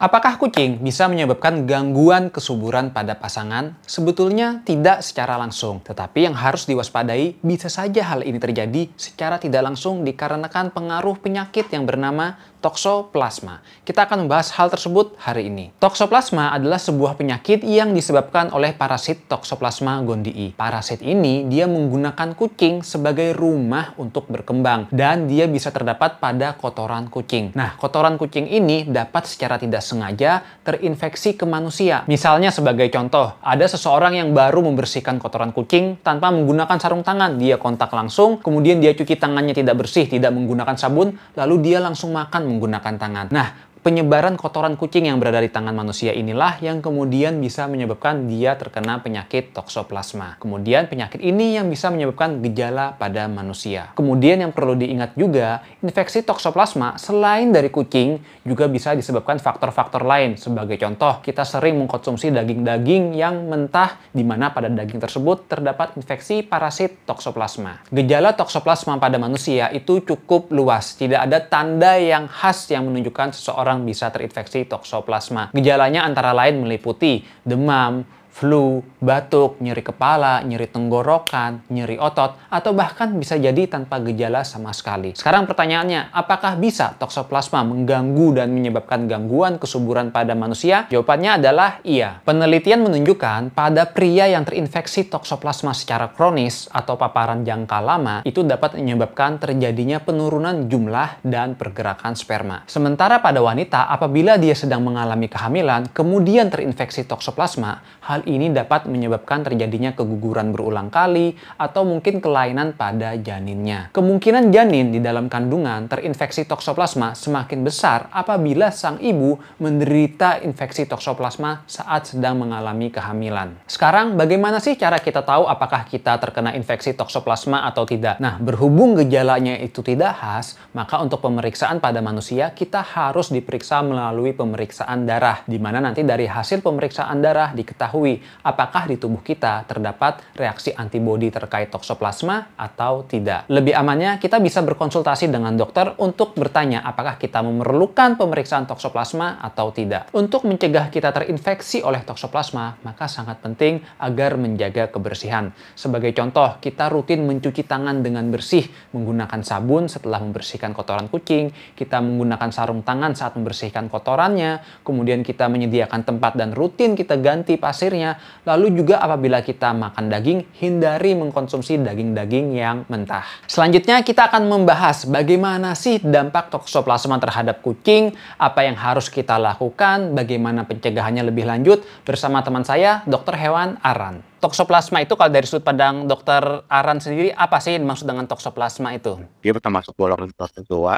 Apakah kucing bisa menyebabkan gangguan kesuburan pada pasangan? Sebetulnya tidak secara langsung, tetapi yang harus diwaspadai bisa saja hal ini terjadi secara tidak langsung dikarenakan pengaruh penyakit yang bernama toksoplasma. Kita akan membahas hal tersebut hari ini. Toksoplasma adalah sebuah penyakit yang disebabkan oleh parasit Toxoplasma gondii. Parasit ini dia menggunakan kucing sebagai rumah untuk berkembang dan dia bisa terdapat pada kotoran kucing. Nah, kotoran kucing ini dapat secara tidak sengaja terinfeksi ke manusia. Misalnya sebagai contoh, ada seseorang yang baru membersihkan kotoran kucing tanpa menggunakan sarung tangan. Dia kontak langsung, kemudian dia cuci tangannya tidak bersih, tidak menggunakan sabun, lalu dia langsung makan menggunakan tangan. Nah, penyebaran kotoran kucing yang berada di tangan manusia inilah yang kemudian bisa menyebabkan dia terkena penyakit toksoplasma. Kemudian penyakit ini yang bisa menyebabkan gejala pada manusia. Kemudian yang perlu diingat juga, infeksi toksoplasma selain dari kucing juga bisa disebabkan faktor-faktor lain. Sebagai contoh, kita sering mengkonsumsi daging-daging yang mentah di mana pada daging tersebut terdapat infeksi parasit toksoplasma. Gejala toksoplasma pada manusia itu cukup luas. Tidak ada tanda yang khas yang menunjukkan seseorang orang bisa terinfeksi toksoplasma. Gejalanya antara lain meliputi demam, flu, batuk, nyeri kepala, nyeri tenggorokan, nyeri otot, atau bahkan bisa jadi tanpa gejala sama sekali. Sekarang pertanyaannya, apakah bisa toksoplasma mengganggu dan menyebabkan gangguan kesuburan pada manusia? Jawabannya adalah iya. Penelitian menunjukkan pada pria yang terinfeksi toksoplasma secara kronis atau paparan jangka lama itu dapat menyebabkan terjadinya penurunan jumlah dan pergerakan sperma. Sementara pada wanita, apabila dia sedang mengalami kehamilan, kemudian terinfeksi toksoplasma, hal Ini dapat menyebabkan terjadinya keguguran berulang kali atau mungkin kelainan pada janinnya. Kemungkinan janin di dalam kandungan terinfeksi toksoplasma semakin besar apabila sang ibu menderita infeksi toksoplasma saat sedang mengalami kehamilan. Sekarang, bagaimana sih cara kita tahu apakah kita terkena infeksi toksoplasma atau tidak? Nah, berhubung gejalanya itu tidak khas, maka untuk pemeriksaan pada manusia kita harus diperiksa melalui pemeriksaan darah, di mana nanti dari hasil pemeriksaan darah diketahui mengetahui apakah di tubuh kita terdapat reaksi antibodi terkait toksoplasma atau tidak. Lebih amannya, kita bisa berkonsultasi dengan dokter untuk bertanya apakah kita memerlukan pemeriksaan toksoplasma atau tidak. Untuk mencegah kita terinfeksi oleh toksoplasma, maka sangat penting agar menjaga kebersihan. Sebagai contoh, kita rutin mencuci tangan dengan bersih menggunakan sabun setelah membersihkan kotoran kucing, kita menggunakan sarung tangan saat membersihkan kotorannya, kemudian kita menyediakan tempat dan rutin kita ganti pasirnya Lalu juga apabila kita makan daging, hindari mengkonsumsi daging-daging yang mentah. Selanjutnya kita akan membahas bagaimana sih dampak toksoplasma terhadap kucing, apa yang harus kita lakukan, bagaimana pencegahannya lebih lanjut bersama teman saya, Dr. Hewan Aran. Toksoplasma itu kalau dari sudut pandang dokter Aran sendiri apa sih maksud dengan toksoplasma itu? Dia termasuk golongan protozoa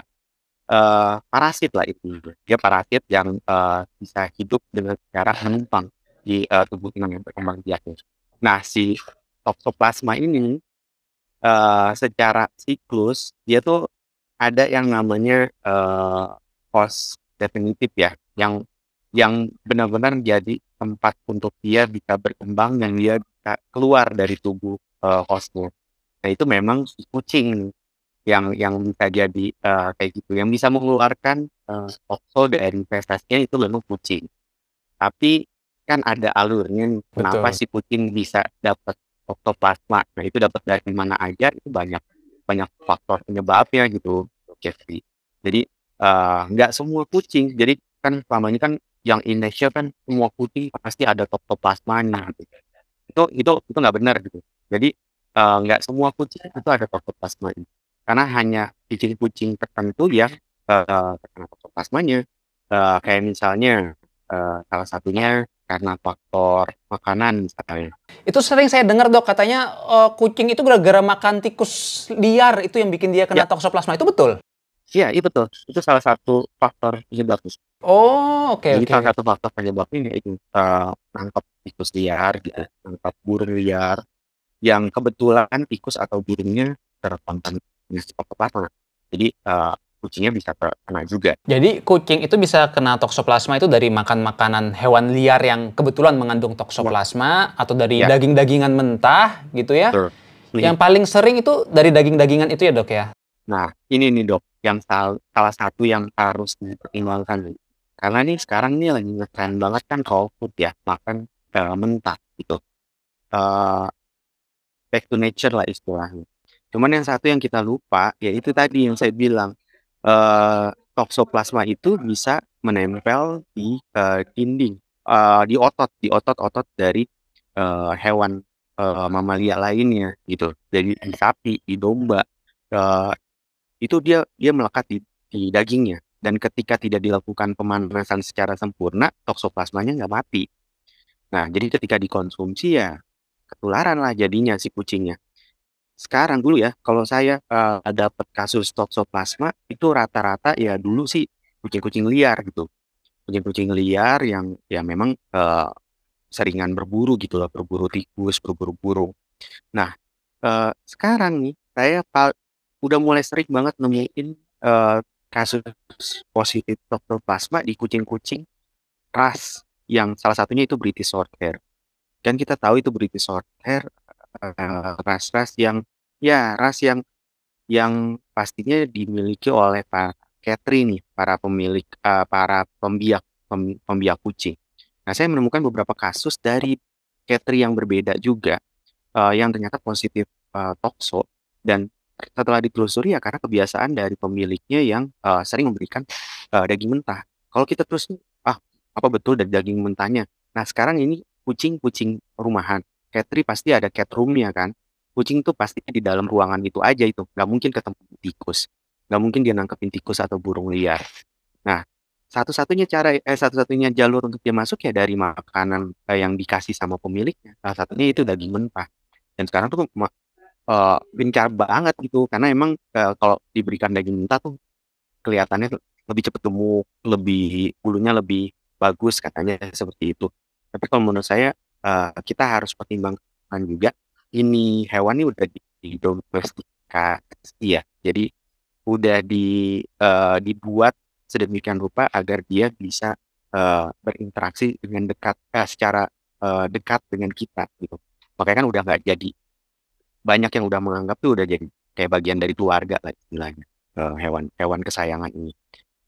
uh, parasit lah itu. Dia parasit yang uh, bisa hidup dengan cara menumpang di uh, tubuh yang berkembang biak. Nah, si toksoplasma ini uh, secara siklus dia tuh ada yang namanya uh, host definitif ya, yang yang benar-benar jadi tempat untuk dia bisa berkembang dan dia bisa keluar dari tubuh uh, hostnya. Nah itu memang kucing yang yang bisa jadi uh, kayak gitu, yang bisa mengeluarkan uh, tokso dari festasnya itu memang kucing. Tapi kan ada alurnya nih, kenapa si kucing bisa dapat toktoplasma. Nah, itu dapat dari mana aja itu banyak banyak faktor penyebabnya gitu, Jeffrey. Jadi uh, nggak semua kucing. Jadi kan selama ini kan yang Indonesia kan semua kucing pasti ada toktoplasmanya gitu. Itu itu itu nggak benar gitu. Jadi uh, nggak semua kucing itu ada toktoplasma Karena hanya kucing-kucing tertentu yang uh, terkena toktoplasmanya. Uh, kayak misalnya uh, salah satunya karena faktor makanan misalnya. Itu sering saya dengar dok katanya uh, kucing itu gara-gara makan tikus liar itu yang bikin dia kena ya. toksoplasma itu betul? Iya, iya betul. Itu salah satu faktor penyebab. Oh, oke okay, Jadi okay. salah satu faktor penyebabnya itu uh, nangkap tikus liar gitu, nangkap burung liar yang kebetulan tikus atau burungnya terkontaminasi toksoplasma. Jadi uh, kucingnya bisa kena juga. Jadi kucing itu bisa kena toksoplasma itu dari makan makanan hewan liar yang kebetulan mengandung toksoplasma atau dari ya. daging-dagingan mentah gitu ya. Betul. Yang paling sering itu dari daging-dagingan itu ya dok ya? Nah ini nih dok, yang sal salah satu yang harus dipertimbangkan. karena nih sekarang nih lagi ngetren banget kan cold food ya, makan, eee, mentah gitu. Eee, back to nature lah istilahnya. Cuman yang satu yang kita lupa, ya itu tadi yang saya bilang, eee, toksoplasma itu bisa menempel di, eee, dinding, eee, di otot di otot-otot dari, eee, hewan, eee, mamalia lainnya gitu. Di sapi, di domba, eee, itu dia dia melekat di di dagingnya dan ketika tidak dilakukan pemanasan secara sempurna, toksoplasmanya nggak mati. Nah, jadi ketika dikonsumsi ya ketularan lah jadinya si kucingnya. Sekarang dulu ya, kalau saya, eee, dapat kasus toksoplasma itu rata-rata ya dulu sih kucing-kucing liar gitu. Kucing-kucing liar yang ya memang, eee, seringan berburu gitu loh, berburu tikus, berburu burung. Nah, eee, sekarang nih saya udah mulai sering banget nemuin, eee, kasus positif toksoplasma di kucing-kucing ras yang salah satunya itu British Shorthair. Dan kita tahu itu British Shorthair, ras-ras yang ya ras yang yang pastinya dimiliki oleh para catry nih, para pemilik, eee, para pembiak pem pembiak kucing. Nah, saya menemukan beberapa kasus dari catry yang berbeda juga, eee, yang ternyata positif, eee, tokso dan setelah ditelusuri ya karena kebiasaan dari pemiliknya yang, eee, sering memberikan, eee, daging mentah. Kalau kita terus, ah, apa betul dari daging mentahnya? Nah, sekarang ini kucing-kucing rumahan, catry pasti ada cat room-nya kan. Kucing tuh pastinya di dalam ruangan itu aja itu, nggak mungkin ketemu tikus, nggak mungkin dia nangkepin tikus atau burung liar. Nah, satu-satunya cara eh, satu-satunya jalur untuk dia masuk ya dari makanan, eee, yang dikasih sama pemiliknya, salah satunya itu daging mentah. Dan sekarang tuh ma eee, gencar banget gitu karena emang, eee, kalau diberikan daging mentah tuh kelihatannya lebih cepat gemuk, lebih bulunya lebih bagus katanya seperti itu. Tapi kalau menurut saya, eee, kita harus pertimbangkan juga ini hewan ini udah didomestikasi ya. Jadi udah di eee, dibuat sedemikian rupa agar dia bisa, eee, berinteraksi dengan dekat eh, secara, eee, dekat dengan kita gitu. Makanya kan udah nggak jadi banyak yang udah menganggap tuh udah jadi kayak bagian dari keluarga lah istilahnya, eee, hewan hewan kesayangan ini.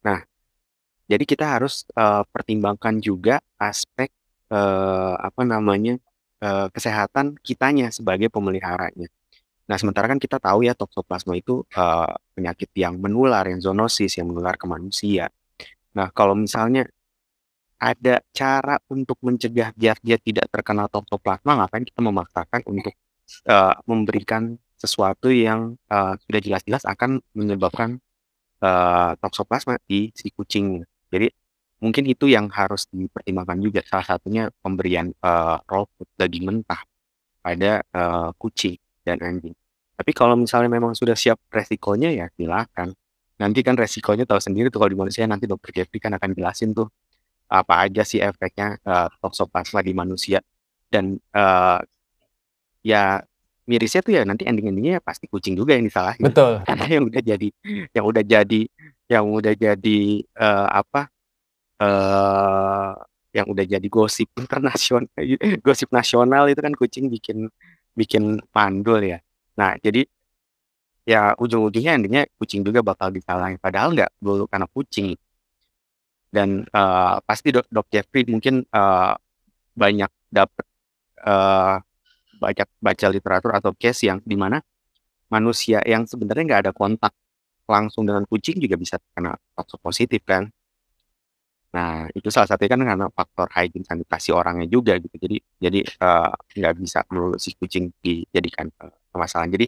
Nah, jadi kita harus, eee, pertimbangkan juga aspek, eee, apa namanya, eee, kesehatan kitanya sebagai pemeliharanya. Nah, sementara kan kita tahu ya toksoplasma itu, eee, penyakit yang menular, yang zoonosis, yang menular ke manusia. Nah, kalau misalnya ada cara untuk mencegah biar dia tidak terkena toksoplasma, ngapain kita memaksakan untuk, eee, memberikan sesuatu yang, eee, sudah jelas-jelas akan menyebabkan, eee, toksoplasma di si kucing. Jadi mungkin itu yang harus dipertimbangkan juga, salah satunya pemberian, eee, raw food, daging mentah pada, eee, kucing dan anjing. Tapi kalau misalnya memang sudah siap resikonya ya silakan. Nanti kan resikonya tahu sendiri tuh kalau di manusia nanti dokter Jeffrey kan akan jelasin tuh, apa aja sih efeknya, eee, toksoplasma di manusia dan, eee, ya mirisnya tuh ya nanti ending-ending-nya pasti kucing juga yang disalahin. Betul. Karena yang udah jadi yang udah jadi yang udah jadi, eee, apa, eee, yang udah jadi gosip internasional gosip nasional itu kan kucing bikin bikin mandul ya. Nah, jadi ya ujung-ujungnya ending-nya kucing juga bakal disalahin, padahal nggak melulu karena kucing. Dan, eee, pasti dok Dok Jeffrey mungkin, eee, banyak dapet, eee, banyak baca literatur atau case yang di mana manusia yang sebenarnya nggak ada kontak langsung dengan kucing juga bisa tokso positif kan. Nah, itu salah satunya kan karena faktor hygiene sanitasi orangnya juga gitu. Jadi jadi, eee, nggak bisa melulu si kucing dijadikan, eee, permasalahan. Jadi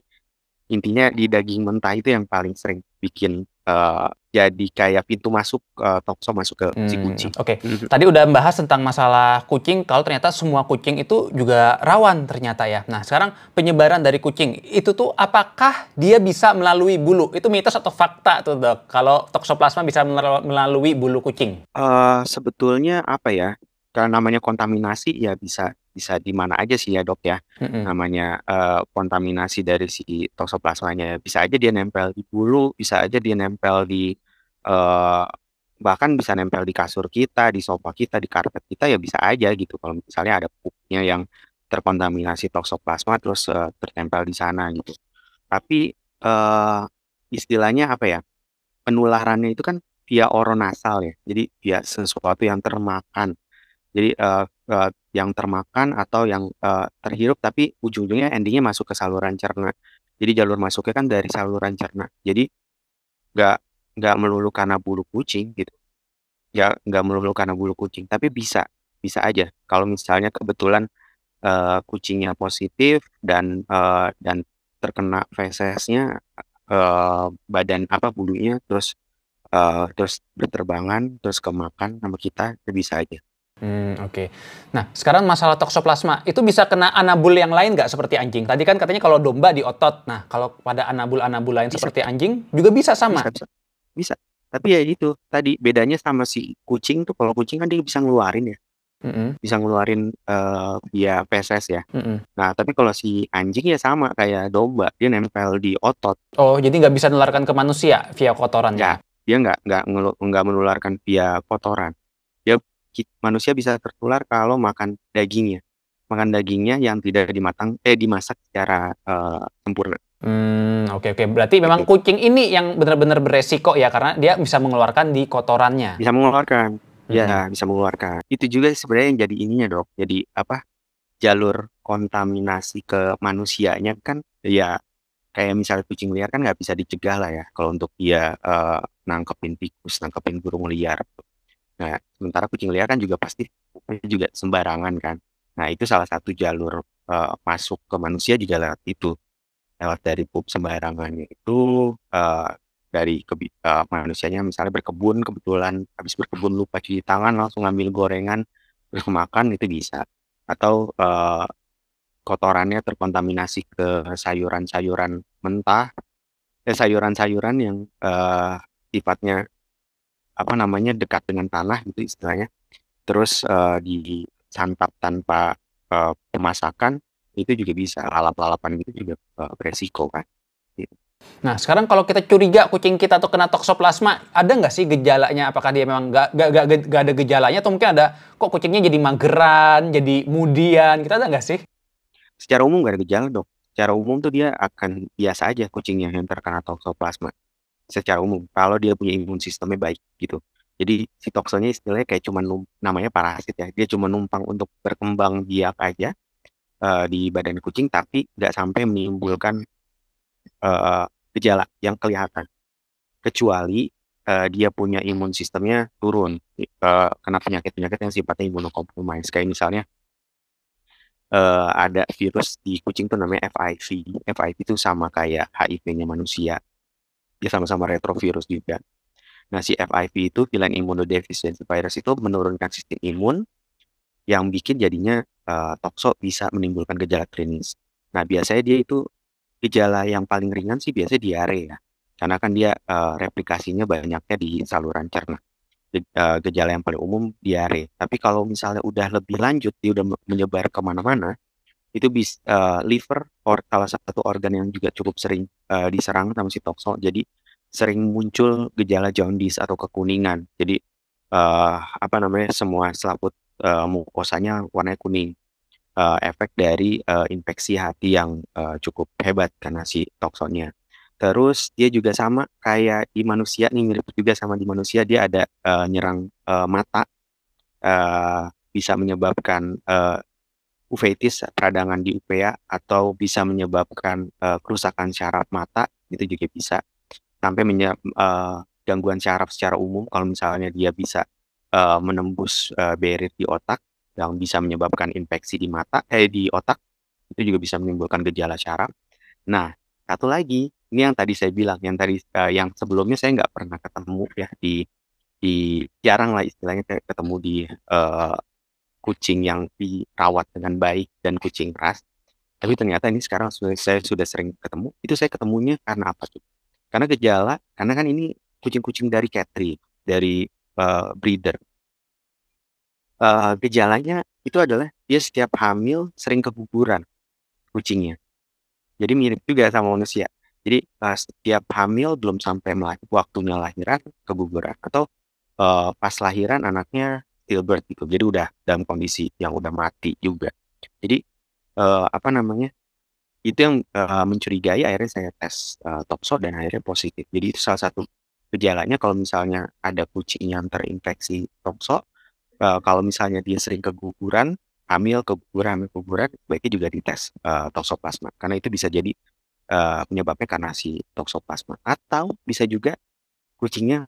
intinya di daging mentah itu yang paling sering bikin, eee, jadi kayak pintu masuk, eee, tokso masuk ke si Hmm, kucing. oke. Mhm. Tadi udah membahas tentang masalah kucing, kalau ternyata semua kucing itu juga rawan ternyata ya. Nah, sekarang penyebaran dari kucing, itu tuh apakah dia bisa melalui bulu? Itu mitos atau fakta tuh, Dok, kalau toksoplasma bisa melalui bulu kucing? Eee, sebetulnya apa ya, karena namanya kontaminasi ya bisa bisa di mana aja sih ya, Dok, ya. Mhm. Namanya, eee, kontaminasi dari si toksoplasmanya. Bisa aja dia nempel di bulu, bisa aja dia nempel di, eee, bahkan bisa nempel di kasur kita, di sofa kita, di karpet kita, ya bisa aja gitu kalau misalnya ada pupnya yang terkontaminasi toksoplasma terus, eee, tertempel di sana gitu. Tapi, eee, istilahnya apa ya, penularannya itu kan via oronasal ya. Jadi via sesuatu yang termakan. Jadi uh, uh, yang termakan atau yang uh, terhirup tapi ujung-ujungnya endingnya masuk ke saluran cerna. Jadi jalur masuknya kan dari saluran cerna. Jadi nggak nggak melulu karena bulu kucing gitu. Ya nggak melulu karena bulu kucing, tapi bisa bisa aja kalau misalnya kebetulan uh, kucingnya positif dan uh, dan terkena feses-nya uh, badan apa bulunya terus uh, terus berterbangan terus kemakan sama kita bisa aja. Hmm, oke. Okay. Nah, sekarang masalah toksoplasma itu bisa kena anabul yang lain nggak seperti anjing? Tadi kan katanya kalau domba di otot. Nah, kalau pada anabul-anabul lain bisa. seperti anjing juga bisa sama. Bisa, bisa. bisa. Tapi ya itu tadi bedanya sama si kucing tuh kalau kucing kan dia bisa ngeluarin ya. Mm -hmm. Bisa ngeluarin uh, via feses ya. Mm -hmm. Nah, tapi kalau si anjing ya sama kayak domba, dia nempel di otot. Oh, jadi nggak bisa menularkan ke manusia via kotoran ya? Dia nggak nggak nggak menularkan via kotoran manusia bisa tertular kalau makan dagingnya. Makan dagingnya yang tidak dimatang eh dimasak secara uh, sempurna. Hmm, oke okay, oke. Okay. Berarti memang kucing ini yang benar-benar beresiko ya karena dia bisa mengeluarkan di kotorannya. Bisa mengeluarkan. Ya, hmm. Ya, bisa mengeluarkan. Itu juga sebenarnya yang jadi ininya, Dok. Jadi apa? Jalur kontaminasi ke manusianya kan ya kayak misalnya kucing liar kan nggak bisa dicegah lah ya kalau untuk dia uh, nangkepin tikus, nangkepin burung liar. Nah, sementara kucing liar kan juga pasti juga sembarangan kan. Nah, itu salah satu jalur uh, masuk ke manusia juga lewat itu. Lewat dari pup sembarangannya itu uh, dari uh, manusianya misalnya berkebun kebetulan habis berkebun lupa cuci tangan langsung ngambil gorengan terus makan itu bisa. Atau uh, kotorannya terkontaminasi ke sayuran-sayuran mentah, eh sayuran-sayuran yang uh, sifatnya apa namanya dekat dengan tanah gitu istilahnya terus uh, disantap tanpa uh, pemasakan itu juga bisa lalap-lalapan gitu juga uh, beresiko kan gitu. Nah sekarang kalau kita curiga kucing kita tuh kena toksoplasma ada nggak sih gejalanya apakah dia memang nggak nggak nggak ada gejalanya atau mungkin ada kok kucingnya jadi mageran jadi mudian kita ada nggak sih? Secara umum nggak ada gejala dok. Secara umum tuh dia akan biasa aja kucingnya yang terkena toksoplasma secara umum kalau dia punya imun sistemnya baik gitu. Jadi si toksonya istilahnya kayak cuma namanya parasit ya. Dia cuma numpang untuk berkembang biak aja uh, di badan kucing tapi nggak sampai menimbulkan uh, gejala yang kelihatan. Kecuali uh, dia punya imun sistemnya turun uh, kena penyakit-penyakit yang sifatnya imunokompromis kayak misalnya uh, ada virus di kucing tuh namanya FIV. FIV itu sama kayak HIV-nya manusia dia sama-sama retrovirus juga. Nah, si FIV itu villain immunodeficiency virus itu menurunkan sistem imun yang bikin jadinya uh, tokso bisa menimbulkan gejala klinis. Nah, biasanya dia itu gejala yang paling ringan sih biasanya diare ya. Karena kan dia uh, replikasinya banyaknya di saluran cerna. Uh, gejala yang paling umum diare. Tapi kalau misalnya udah lebih lanjut, dia udah menyebar ke mana-mana, itu bisa uh, liver or salah satu organ yang juga cukup sering uh, diserang sama si tokso. Jadi sering muncul gejala jaundice atau kekuningan. Jadi uh, apa namanya semua selaput uh, mukosanya warnanya kuning. Uh, efek dari uh, infeksi hati yang uh, cukup hebat karena si toksonya. Terus dia juga sama kayak di manusia nih mirip juga sama di manusia dia ada uh, nyerang uh, mata uh, bisa menyebabkan uh, uveitis peradangan di upea atau bisa menyebabkan uh, kerusakan syaraf mata itu juga bisa sampai menyebab uh, gangguan syaraf secara umum kalau misalnya dia bisa uh, menembus uh, barrier di otak yang bisa menyebabkan infeksi di mata eh di otak itu juga bisa menimbulkan gejala syaraf. Nah satu lagi ini yang tadi saya bilang yang tadi uh, yang sebelumnya saya nggak pernah ketemu ya di di jarang lah istilahnya ketemu di uh, kucing yang dirawat dengan baik dan kucing ras. Tapi ternyata ini sekarang sudah, saya sudah sering ketemu. Itu saya ketemunya karena apa tuh? Karena gejala, karena kan ini kucing-kucing dari catry, dari uh, breeder. Uh, gejalanya itu adalah dia setiap hamil sering keguguran kucingnya. Jadi mirip juga sama manusia. Jadi uh, setiap hamil belum sampai waktunya lahiran keguguran atau uh, pas lahiran anaknya stillbirth gitu. Jadi udah dalam kondisi yang udah mati juga. Jadi uh, apa namanya? Itu yang uh, mencurigai akhirnya saya tes uh, dan akhirnya positif. Jadi itu salah satu gejalanya kalau misalnya ada kucing yang terinfeksi tokso, uh, kalau misalnya dia sering keguguran, hamil, keguguran, hamil, keguguran, baiknya juga dites uh, toksoplasma karena itu bisa jadi uh, penyebabnya karena si toksoplasma atau bisa juga kucingnya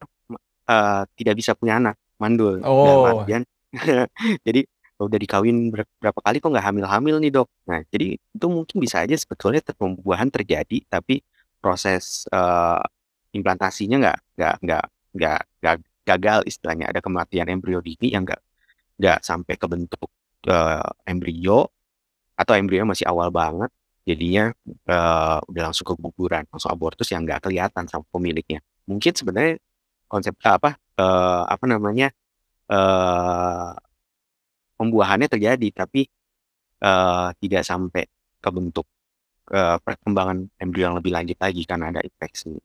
uh, tidak bisa punya anak, mandul. Oh. artian jadi udah dikawin berapa kali kok nggak hamil-hamil nih dok. Nah jadi itu mungkin bisa aja sebetulnya pembuahan terjadi tapi proses uh, implantasinya nggak nggak nggak nggak nggak gagal istilahnya ada kematian embrio dini yang nggak nggak sampai ke bentuk uh, embrio atau embrio masih awal banget jadinya uh, udah langsung keguguran langsung abortus yang nggak kelihatan sama pemiliknya mungkin sebenarnya konsep apa uh, apa namanya uh, pembuahannya terjadi tapi uh, tidak sampai ke bentuk uh, perkembangan embrio yang lebih lanjut lagi karena ada infeksi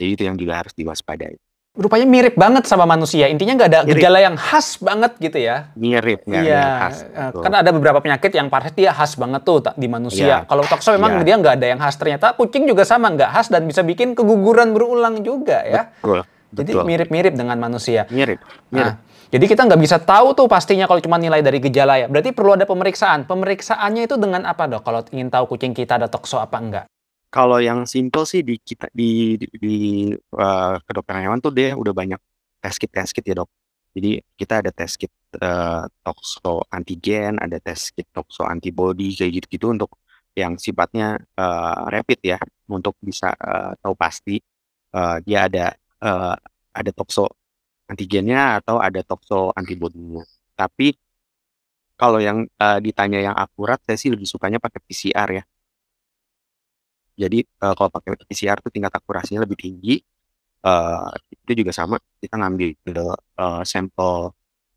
jadi itu yang juga harus diwaspadai. Rupanya mirip banget sama manusia. Intinya nggak ada mirip. gejala yang khas banget gitu ya. Mirip, nggak iya. khas. Eh, kan ada beberapa penyakit yang pasti dia khas banget tuh di manusia. Ya. Kalau tokso memang ya. dia nggak ada yang khas. Ternyata kucing juga sama nggak khas dan bisa bikin keguguran berulang juga ya. Betul. Jadi mirip-mirip dengan manusia. Mirip. Mirip. Nah, jadi kita nggak bisa tahu tuh pastinya kalau cuma nilai dari gejala ya. Berarti perlu ada pemeriksaan. Pemeriksaannya itu dengan apa dok? Kalau ingin tahu kucing kita ada tokso apa enggak? Kalau yang simple sih di kita di di di, uh, kedokteran hewan tuh dia udah banyak tes kit tes kit ya, Dok. Jadi kita ada tes kit, uh, tokso antigen, ada tes kit tokso antibody kayak gitu-gitu untuk yang sifatnya, uh, rapid ya, untuk bisa, uh, tahu pasti, uh, dia ada, uh, ada tokso antigennya atau ada tokso antibodinya. Tapi kalau yang, uh, ditanya yang akurat, saya sih lebih sukanya pakai PCR ya. Jadi uh, kalau pakai PCR tuh tingkat akurasinya lebih tinggi. Uh, itu juga sama kita ngambil uh, sampel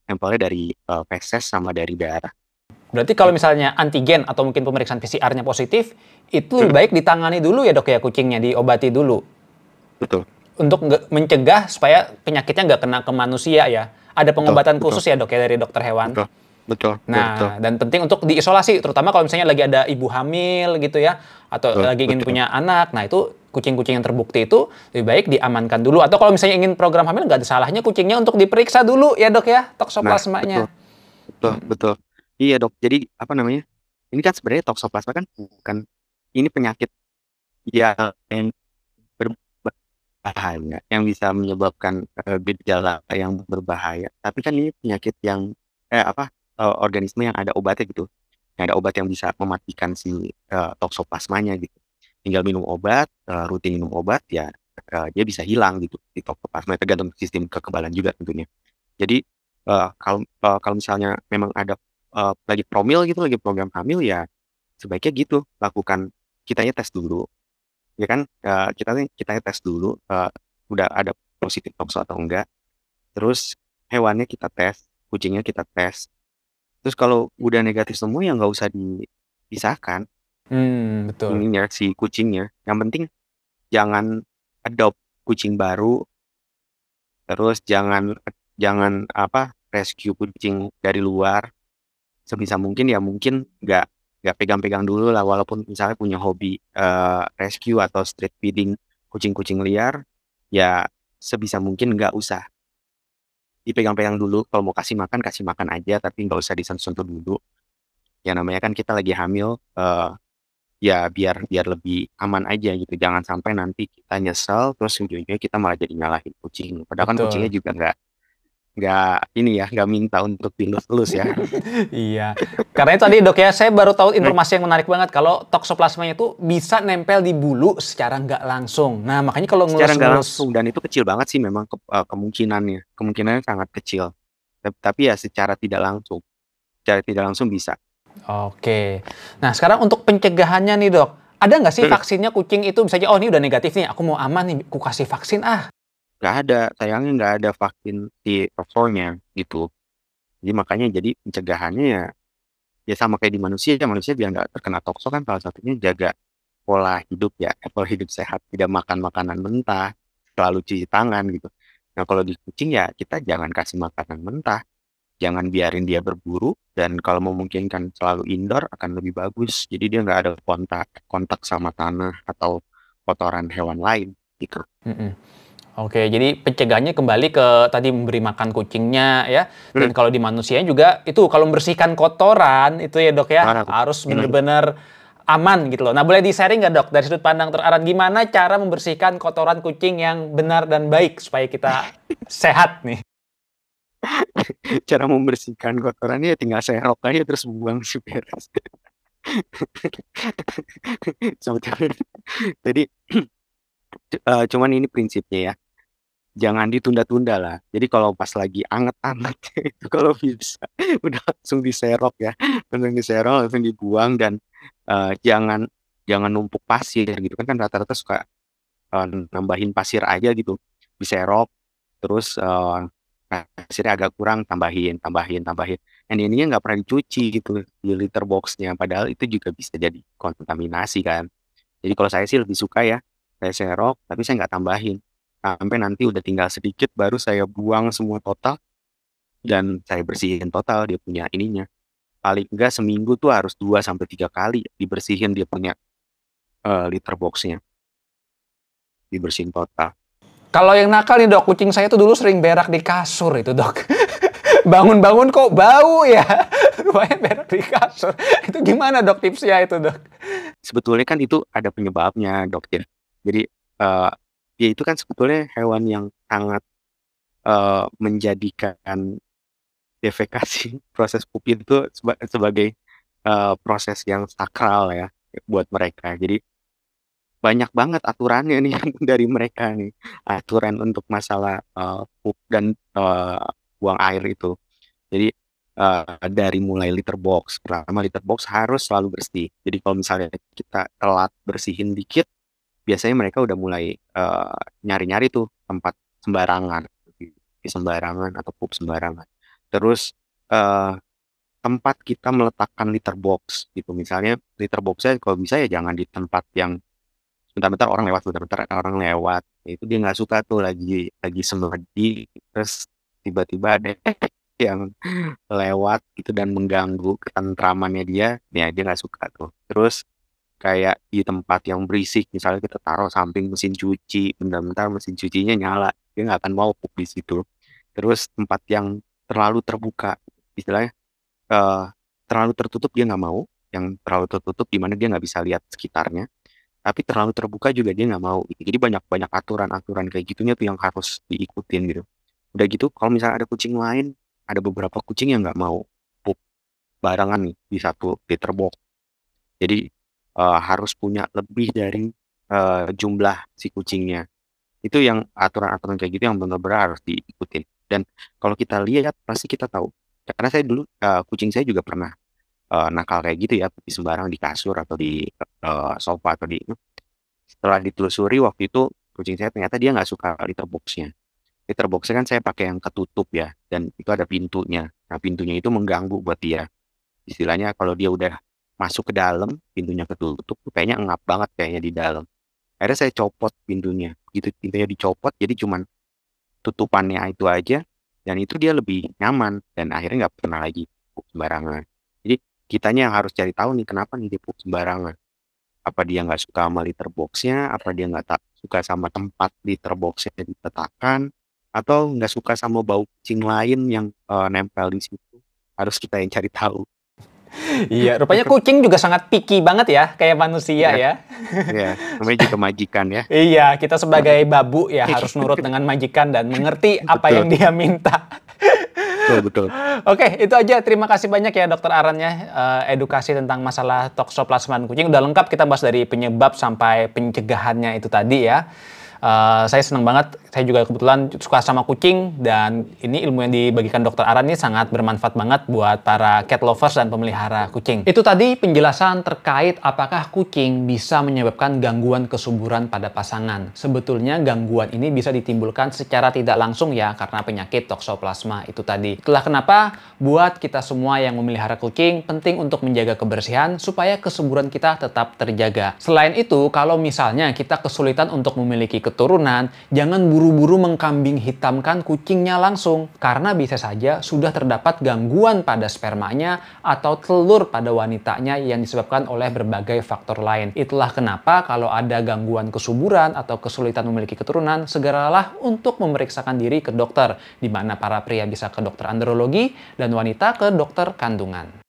sampelnya dari uh, feses sama dari darah. Berarti kalau misalnya antigen atau mungkin pemeriksaan PCR-nya positif, itu lebih hmm. baik ditangani dulu ya dok ya kucingnya, diobati dulu. Betul. Untuk mencegah supaya penyakitnya nggak kena ke manusia ya. Ada pengobatan betul, khusus betul. ya dok ya dari dokter hewan. Betul. Betul. Nah, betul. dan penting untuk diisolasi, terutama kalau misalnya lagi ada ibu hamil gitu ya, atau betul, lagi ingin betul. punya anak. Nah, itu kucing-kucing yang terbukti itu lebih baik diamankan dulu. Atau kalau misalnya ingin program hamil, nggak ada salahnya kucingnya untuk diperiksa dulu ya dok ya, toksoplasmanya. Nah, betul, betul, hmm. betul. Iya dok. Jadi apa namanya? Ini kan sebenarnya toksoplasma kan bukan ini penyakit yang berbahaya, yang bisa menyebabkan uh, gejala yang berbahaya. Tapi kan ini penyakit yang eh apa uh, organisme yang ada obatnya gitu, yang ada obat yang bisa mematikan si, uh, toksoplasmanya gitu. Tinggal minum obat, uh, rutin minum obat ya, uh, dia bisa hilang gitu si toksoplasma, tergantung sistem kekebalan juga tentunya. Jadi, uh, kalau uh, kalau misalnya memang ada, uh, lagi promil gitu, lagi program hamil ya sebaiknya gitu, lakukan kitanya tes dulu, ya kan, uh, kita kitanya tes dulu, uh, udah ada positif tokso atau enggak, terus hewannya kita tes, kucingnya kita tes. Terus kalau udah negatif semua ya nggak usah dipisahkan. Hmm, betul. Ininya si kucingnya. Yang penting jangan adopt kucing baru. Terus jangan jangan apa rescue kucing dari luar. Sebisa mungkin ya mungkin nggak nggak pegang-pegang dulu lah walaupun misalnya punya hobi uh, rescue atau street feeding kucing-kucing liar ya sebisa mungkin nggak usah dipegang-pegang dulu, kalau mau kasih makan, kasih makan aja, tapi nggak usah disentuh-sentuh dulu. Ya namanya kan kita lagi hamil, uh, ya biar biar lebih aman aja gitu. Jangan sampai nanti kita nyesel, terus ujung-ujungnya kita malah jadi nyalahin kucing. Padahal kan kucingnya juga nggak nggak ini ya nggak minta untuk dilus-lus ya. iya. Karena itu tadi dok ya saya baru tahu informasi yang menarik banget kalau toksoplasmanya itu bisa nempel di bulu secara nggak langsung. Nah makanya kalau secara nggak langsung dan itu kecil banget sih memang ke, uh, kemungkinannya kemungkinannya sangat kecil. Tapi ya secara tidak langsung, secara tidak langsung bisa. Oke. Nah sekarang untuk pencegahannya nih dok, ada nggak sih vaksinnya kucing itu bisa aja oh ini udah negatif nih, aku mau aman nih, aku kasih vaksin ah. Nggak ada, sayangnya nggak ada vaksin si Oxford-nya gitu. Jadi makanya jadi pencegahannya ya ya sama kayak di manusia ya manusia biar nggak terkena tokso kan salah satunya jaga pola hidup ya pola hidup sehat tidak makan makanan mentah selalu cuci tangan gitu nah kalau di kucing ya kita jangan kasih makanan mentah jangan biarin dia berburu dan kalau memungkinkan selalu indoor akan lebih bagus jadi dia nggak ada kontak kontak sama tanah atau kotoran hewan lain gitu mm -mm. Oke, jadi pencegahannya kembali ke tadi memberi makan kucingnya ya. Dan hmm. kalau di manusia juga itu kalau membersihkan kotoran itu ya dok ya Mana, harus benar-benar aman gitu loh. Nah boleh di-sharing nggak dok dari sudut pandang teraran gimana cara membersihkan kotoran kucing yang benar dan baik supaya kita sehat nih? Cara membersihkan kotorannya ya tinggal serok aja terus buang sih beres. Jadi uh, cuman ini prinsipnya ya jangan ditunda-tunda lah. Jadi kalau pas lagi anget-anget itu kalau bisa udah langsung diserok ya, langsung diserok, langsung dibuang dan uh, jangan jangan numpuk pasir gitu kan kan rata-rata suka uh, nambahin pasir aja gitu, diserok terus uh, pasirnya agak kurang tambahin, tambahin, tambahin. Dan ininya nggak pernah dicuci gitu di litter boxnya, padahal itu juga bisa jadi kontaminasi kan. Jadi kalau saya sih lebih suka ya, saya serok tapi saya nggak tambahin sampai nanti udah tinggal sedikit baru saya buang semua total dan saya bersihin total dia punya ininya. Paling enggak seminggu tuh harus 2 sampai tiga kali dibersihin dia punya uh, litter boxnya. Dibersihin total. Kalau yang nakal nih dok, kucing saya tuh dulu sering berak di kasur itu dok. Bangun-bangun kok bau ya. Lumayan berak di kasur. Itu gimana dok tipsnya itu dok? Sebetulnya kan itu ada penyebabnya dok ya. Jadi uh, dia itu kan sebetulnya hewan yang sangat, uh, menjadikan defekasi, proses pup itu seba sebagai, uh, proses yang sakral ya, buat mereka. Jadi, banyak banget aturannya nih dari mereka nih, aturan untuk masalah, uh, pup dan, uh, buang air itu. Jadi, uh, dari mulai litter box, pertama litter box harus selalu bersih. Jadi kalau misalnya kita telat bersihin dikit biasanya mereka udah mulai uh, nyari-nyari tuh tempat sembarangan, di sembarangan atau pup sembarangan. Terus uh, tempat kita meletakkan litter box gitu. Misalnya litter boxnya kalau bisa ya jangan di tempat yang bentar-bentar orang lewat, bentar-bentar orang lewat. Itu dia nggak suka tuh lagi lagi semedi, terus tiba-tiba ada yang lewat gitu dan mengganggu ketentramannya dia, ya dia nggak suka tuh. Terus kayak di tempat yang berisik, misalnya kita taruh samping mesin cuci, bentar-bentar mesin cucinya nyala, dia nggak akan mau pup di situ. Terus tempat yang terlalu terbuka, istilahnya uh, terlalu tertutup dia nggak mau, yang terlalu tertutup di mana dia nggak bisa lihat sekitarnya. Tapi terlalu terbuka juga dia nggak mau. Jadi banyak-banyak aturan-aturan kayak gitunya tuh yang harus diikutin gitu. Udah gitu, kalau misalnya ada kucing lain, ada beberapa kucing yang nggak mau pup barangan nih di satu liter box. Jadi uh, harus punya lebih dari, uh, jumlah si kucingnya. Itu yang aturan-aturan kayak gitu yang benar-benar harus diikutin. Dan kalau kita lihat pasti kita tahu, karena saya dulu, uh, kucing saya juga pernah, uh, nakal kayak gitu ya, tapi sembarang di kasur atau di, uh, sofa atau di setelah ditelusuri waktu itu kucing saya ternyata dia nggak suka litter box-nya. Litter box-nya kan saya pakai yang ketutup ya, dan itu ada pintunya. Nah, pintunya itu mengganggu buat dia. Istilahnya kalau dia udah masuk ke dalam, pintunya ketutup, kayaknya ngap banget kayaknya di dalam. Akhirnya saya copot pintunya, gitu pintunya dicopot, jadi cuman tutupannya itu aja, dan itu dia lebih nyaman, dan akhirnya nggak pernah lagi pup sembarangan. Jadi kitanya yang harus cari tahu nih kenapa nih dia pup sembarangan. Apa dia nggak suka sama litter boxnya, apa dia nggak tak suka sama tempat litter boxnya diletakkan, atau nggak suka sama bau kucing lain yang uh, nempel di situ. Harus kita yang cari tahu. Iya, rupanya kucing juga sangat picky banget ya, kayak manusia ya. Iya, namanya juga majikan ya. iya, kita sebagai babu ya harus nurut dengan majikan dan mengerti apa yang dia minta. betul, betul. Oke, itu aja. Terima kasih banyak ya Dokter Arannya uh, edukasi tentang masalah toksoplasma kucing udah lengkap kita bahas dari penyebab sampai pencegahannya itu tadi ya. Uh, saya senang banget, saya juga kebetulan suka sama kucing dan ini ilmu yang dibagikan dokter Aran ini sangat bermanfaat banget buat para cat lovers dan pemelihara kucing. Itu tadi penjelasan terkait apakah kucing bisa menyebabkan gangguan kesuburan pada pasangan. Sebetulnya gangguan ini bisa ditimbulkan secara tidak langsung ya karena penyakit toksoplasma itu tadi. Itulah kenapa buat kita semua yang memelihara kucing penting untuk menjaga kebersihan supaya kesuburan kita tetap terjaga. Selain itu, kalau misalnya kita kesulitan untuk memiliki keturunan, jangan buru buru-buru mengkambing hitamkan kucingnya langsung karena bisa saja sudah terdapat gangguan pada spermanya atau telur pada wanitanya yang disebabkan oleh berbagai faktor lain. Itulah kenapa kalau ada gangguan kesuburan atau kesulitan memiliki keturunan, segeralah untuk memeriksakan diri ke dokter, di mana para pria bisa ke dokter andrologi dan wanita ke dokter kandungan.